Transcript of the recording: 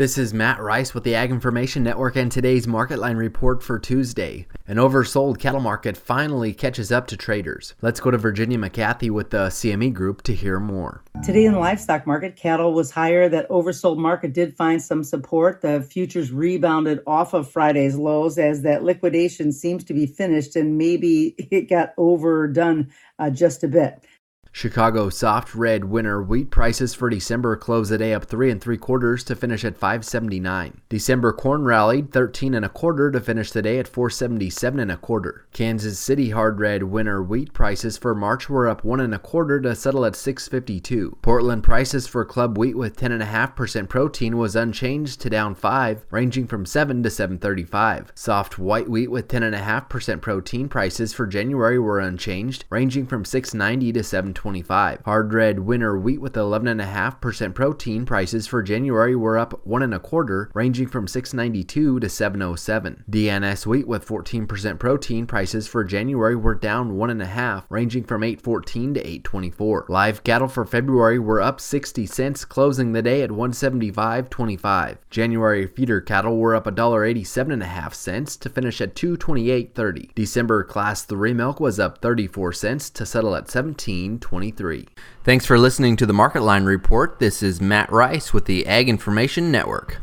This is Matt Rice with the Ag Information Network and today's Market Line report for Tuesday. An oversold cattle market finally catches up to traders. Let's go to Virginia McCarthy with the CME Group to hear more. Today in the livestock market, cattle was higher. That oversold market did find some support. The futures rebounded off of Friday's lows as that liquidation seems to be finished and maybe it got overdone uh, just a bit. Chicago soft red winter wheat prices for December closed the day up three and three quarters to finish at 579. December corn rallied 13 and a quarter to finish the day at 477 and a quarter. Kansas City hard red winter wheat prices for March were up one and a quarter to settle at 652. Portland prices for club wheat with 10.5% protein was unchanged to down 5, ranging from 7 to 735. Soft white wheat with 10.5% protein prices for January were unchanged, ranging from 690 to 720. 25. Hard red winter wheat with 11.5% protein prices for January were up one and a quarter, ranging from 692 to 707. DNS wheat with 14% protein prices for January were down one and a half, ranging from 814 to 824. Live cattle for February were up 60 cents, closing the day at 175.25. January feeder cattle were up $1.87 and a half cents to finish at 228.30. December class 3 milk was up 34 cents to settle at 17 2023. Thanks for listening to the Market Line Report. This is Matt Rice with the Ag Information Network.